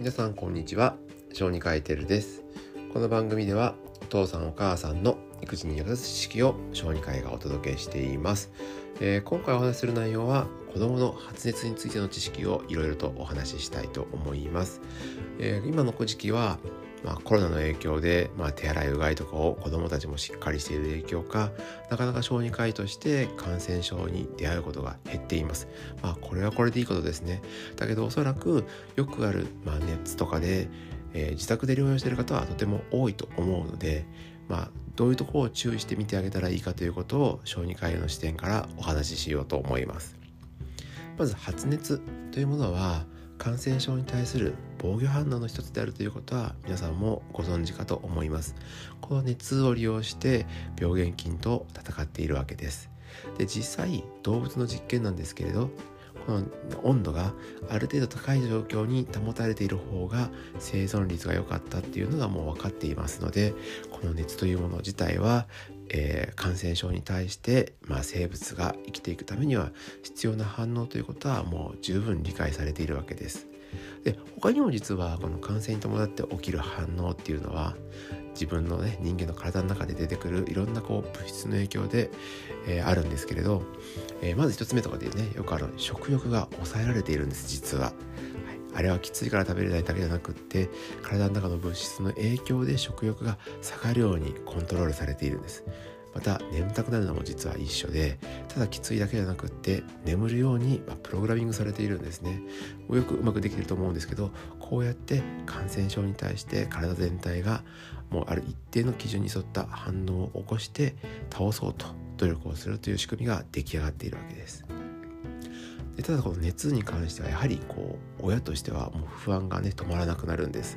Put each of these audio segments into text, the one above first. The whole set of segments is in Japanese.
皆さんこんにちは。小児科医テルです。この番組ではお父さんお母さんの育児に役立つ知識を小児科医がお届けしています、えー、今回お話しする内容は子供の発熱についての知識をいろいろとお話ししたいと思います、えー、今の時期はまあ、コロナの影響で、まあ、手洗いうがいとかを子どもたちもしっかりしている影響かなかなか小児科医として感染症に出会うことが減っています。まあ、これはこれでいいことですね。だけどおそらくよくある、まあ、熱とかで、えー、自宅で療養している方はとても多いと思うので、まあ、どういうところを注意して見てあげたらいいかということを小児科医の視点からお話ししようと思います。まず発熱というものは感染症に対する防御反応の一つであるということは皆さんもご存知かと思いますこの熱を利用して病原菌と戦っているわけですで実際動物の実験なんですけれどこの温度がある程度高い状況に保たれている方が生存率が良かったっていうのがもう分かっていますのでこの熱というもの自体はえー、感染症に対して、まあ、生物が生きていくためには必要な反応ということはもう十分理解されているわけです。で他にも実はこの感染に伴って起きる反応っていうのは自分のね人間の体の中で出てくるいろんなこう物質の影響で、えー、あるんですけれど、えー、まず1つ目とかでねよくある食欲が抑えられているんです実は。あれはきついから食べれないだけじゃなくって体の中の物質の影響で食欲が下がるようにコントロールされているんですまた眠たくなるのも実は一緒でただきついだけじゃなくって眠るようにプログラミングされているんですね。よくうまくできてると思うんですけどこうやって感染症に対して体全体がもうある一定の基準に沿った反応を起こして倒そうと努力をするという仕組みが出来上がっているわけです。でただこの熱に関してはやはりこう親としてはもう不安がね止まらなくなるんです。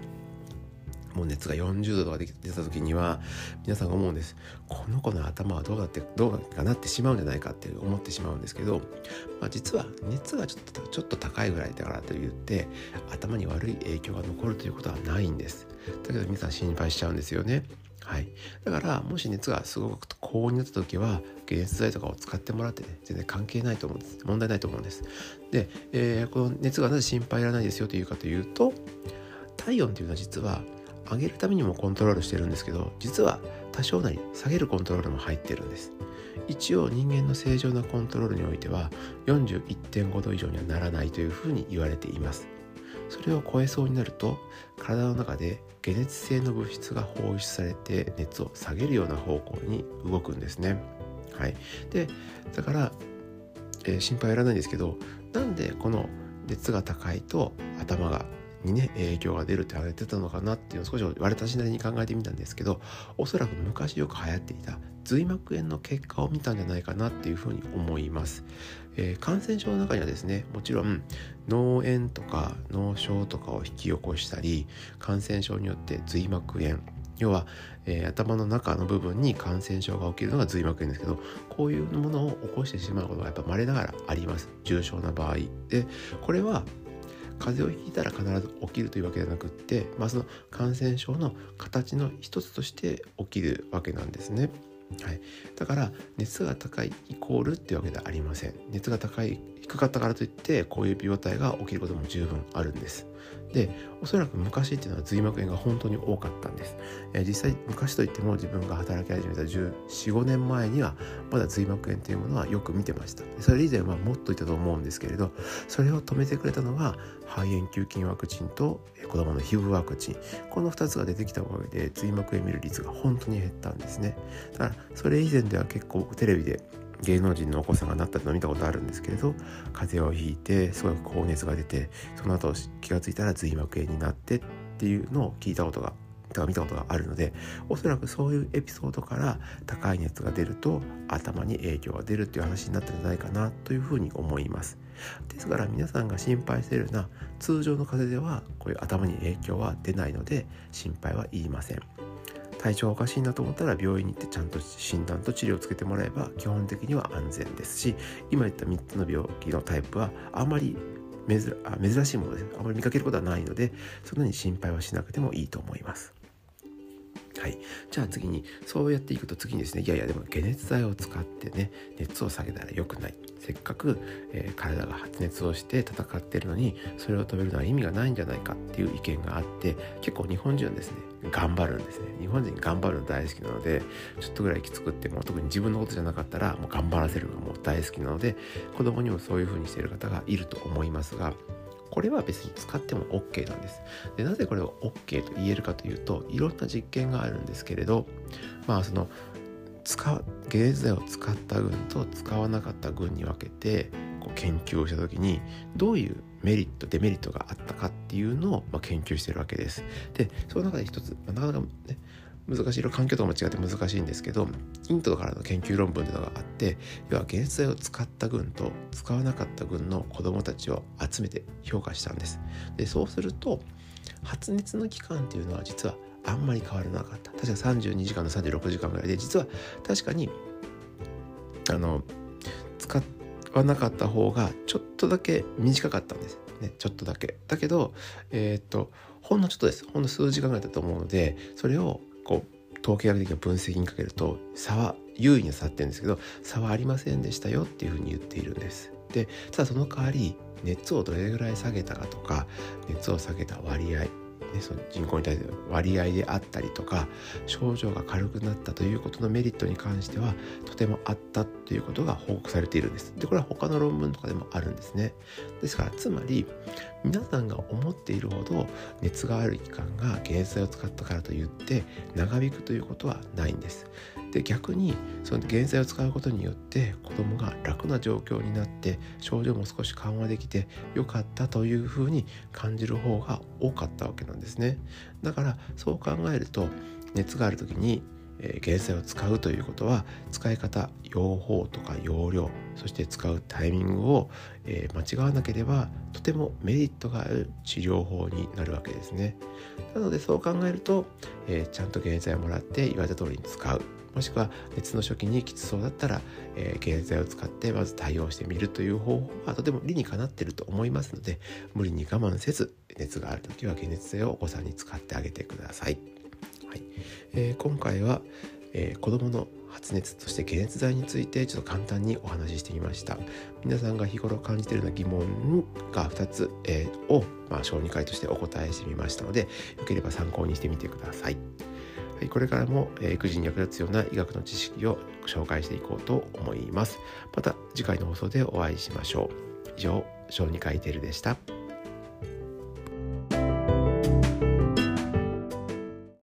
もう熱が40度とか出た時には皆さんが思うんです。この子の頭はどうだってどうかなってしまうんじゃないかって思ってしまうんですけど、まあ、実は熱がちょっとちょっと高いぐらいだからといって頭に悪い影響が残るということはないんです。だけど皆さん心配しちゃうんですよね。はい、だからもし熱がすごく高温になった時は解熱剤とかを使ってもらってね全然関係ないと思うんです。問題ないと思うんです。で、えー、この熱がなぜ心配いらないですよというかというと体温というのは実は上げるためにもコントロールしてるんですけど実は多少なり下げるコントロールも入ってるんです。一応人間の正常なコントロールにおいては41.5度以上にはならないというふうに言われています。それを超えそうになると体の中で解熱性の物質が放出されて熱を下げるような方向に動くんですね。はい、でだから、えー、心配いらないんですけどなんでこの熱が高いと頭がにね影響が出るって言われてたのかなっていうのを少し私なりに考えてみたんですけどおそらく昔よく流行っていた髄膜炎の結果を見たんじゃないかなっていうふうに思います、えー、感染症の中にはですねもちろん脳炎とか脳症とかを引き起こしたり感染症によって髄膜炎要は、えー、頭の中の部分に感染症が起きるのが髄膜炎ですけどこういうものを起こしてしまうことがやっぱ稀ながらあります。重症な場合。でこれは風邪をひいたら必ず起きるというわけではなくって、まあ、その感染症の形の一つとして起きるわけなんですね。はい、だから熱が高いイコールっていうわけではありません。熱が高い低かったからといってこういう病態が起きることも十分あるんです。でおそらく昔っていうのは髄膜炎が本当に多かったんです、えー、実際昔といっても自分が働き始めた1415年前にはまだ髄膜炎というものはよく見てました。それ以前はもっといたと思うんですけれどそれを止めてくれたのが肺炎球菌ワクチンと子供の皮膚ワクチン。この2つが出てきたおかげで髄膜炎見る率が本当に減ったんですね。だからそれ以前では結構テレビで芸能人のお子さんがなったのを見たことあるんですけれど風邪をひいてすごく高熱が出てその後気が付いたら髄膜炎になってっていうのを聞いたことがとか見たことがあるのでおそらくそういうエピソードから高い熱が出ると頭に影響が出るっていう話になったんじゃないかなというふうに思います。ですから皆さんが心配しているような通常の風邪ではこういう頭に影響は出ないので心配は言いません。体調がおかしいなと思ったら病院に行ってちゃんと診断と治療をつけてもらえば基本的には安全ですし今言った3つの病気のタイプはあまり珍しいものです。あまり見かけることはないのでそんなに心配はしなくてもいいと思います。はい、じゃあ次にそうやっていくと次にですねいやいやでも解熱剤を使ってね熱を下げたら良くない。せっかく、えー、体が発熱をして戦ってるのにそれを止めるのは意味がないんじゃないかっていう意見があって結構日本人はですね頑張るんですね。日本人頑張るの大好きなのでちょっとぐらいきつくっても特に自分のことじゃなかったらもう頑張らせるのも大好きなので子供にもそういう風にしている方がいると思いますがこれは別に使っても OK なんです。でなぜこれを OK と言えるかというといろんな実験があるんですけれどまあその使う解熱剤を使った群と使わなかった群に分けてこう研究をした時にどういうメリットデメリットがあったかっていうのを、まあ、研究してるわけです。でその中で一つ、まあ、なかなかね難しい環境とかも違って難しいんですけどインドからの研究論文というのがあって要は原剤を使った群と使わなかった群の子どもたちを集めて評価したんです。でそうすると発熱の期間っていうのは実はあんまり変わらなかった。確か32時間の36時間ぐらいで実は確かにあの使わなかった方がちょっとだけ短かったんです。ねちょっとだけ。だけどえー、っとほんのちょっとです。ほんの数時間ぐらいだと思うのでそれをこう統計学的な分析にかけると差は優位に差ってるんですけど差はありませんでしたよっていうふうに言っているんです。でただその代わり熱をどれぐらい下げたかとか熱を下げた割合ね、その人口に対する割合であったりとか症状が軽くなったということのメリットに関してはとてもあったということが報告されているんです。でこれは他の論文とかでもあるんですね。ですからつまり皆さんが思っているほど熱がある期間が解熱剤を使ったからといって長引くということはないんです。で逆にその原剤を使うことによって子供が楽な状況になって症状も少し緩和できてよかったというふうに感じる方が多かったわけなんですね。だからそう考えると熱がある時にえー、原剤を使うということは使い方用法とか用量そして使うタイミングを、え、間違わなければとてもメリットがある治療法になるわけですね。なのでそう考えると、え、ちゃんと原剤をもらって言われた通りに使う。もしくは熱の初期にきつそうだったら、えー、原剤を使ってまず対応してみるという方法はとても理にかなっていると思いますので無理に我慢せず熱がある時は解熱剤をお子さんに使ってあげてください。はい。えー、今回は、えー、子どもの発熱そして解熱剤についてちょっと簡単にお話ししてみました。皆さんが日頃感じているような疑問が2つ、えー、を、まあ、小児科医としてお答えしてみましたのでよければ参考にしてみてください、これからも、え、育児に役立つような医学の知識を紹介していこうと思います。また次回の放送でお会いしましょう。以上、小児科医テルでした。